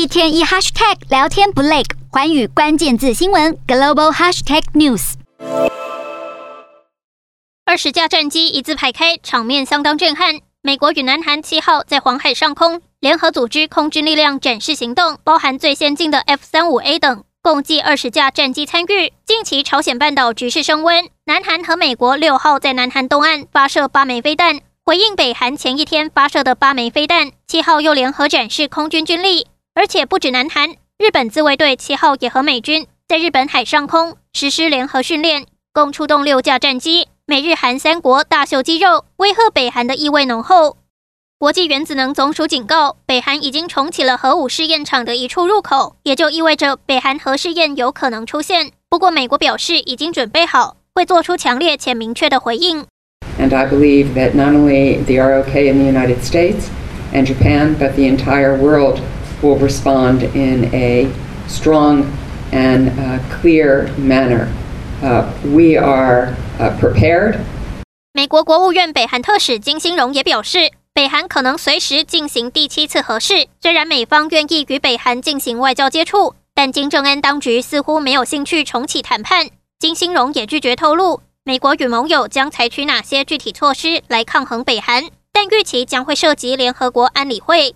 一天一 hashtag 聊天不累，寰宇关键字新闻 global hashtag news。二十架战机一字排开，场面相当震撼。美国与南韩七号在黄海上空联合组织空军力量展示行动，包含最先进的 F 三五 A 等，共计二十架战机参与。近期朝鲜半岛局势升温，南韩和美国六号在南韩东岸发射八枚飞弹，回应北韩前一天发射的八枚飞弹。七号又联合展示空军军力。而且不止南韩，日本自卫队七号也和美军在日本海上空实施联合训练，共出动六架战机。美日韩三国大秀肌肉，威吓北韩的意味浓厚。国际原子能总署警告，北韩已经重启了核武试验场的一处入口，也就意味着北韩核试验有可能出现。不过，美国表示已经准备好，会做出强烈且明确的回应。And I believe that not only the ROK in the United States and Japan, but the entire world will respond in a strong and clear manner. We are prepared. 美国国务院北韩特使金星荣也表示，北韩可能随时进行第七次核试。虽然美方愿意与北韩进行外交接触，但金正恩当局似乎没有兴趣重启谈判。金星荣也拒绝透露美国与盟友将采取哪些具体措施来抗衡北韩，但预期将会涉及联合国安理会。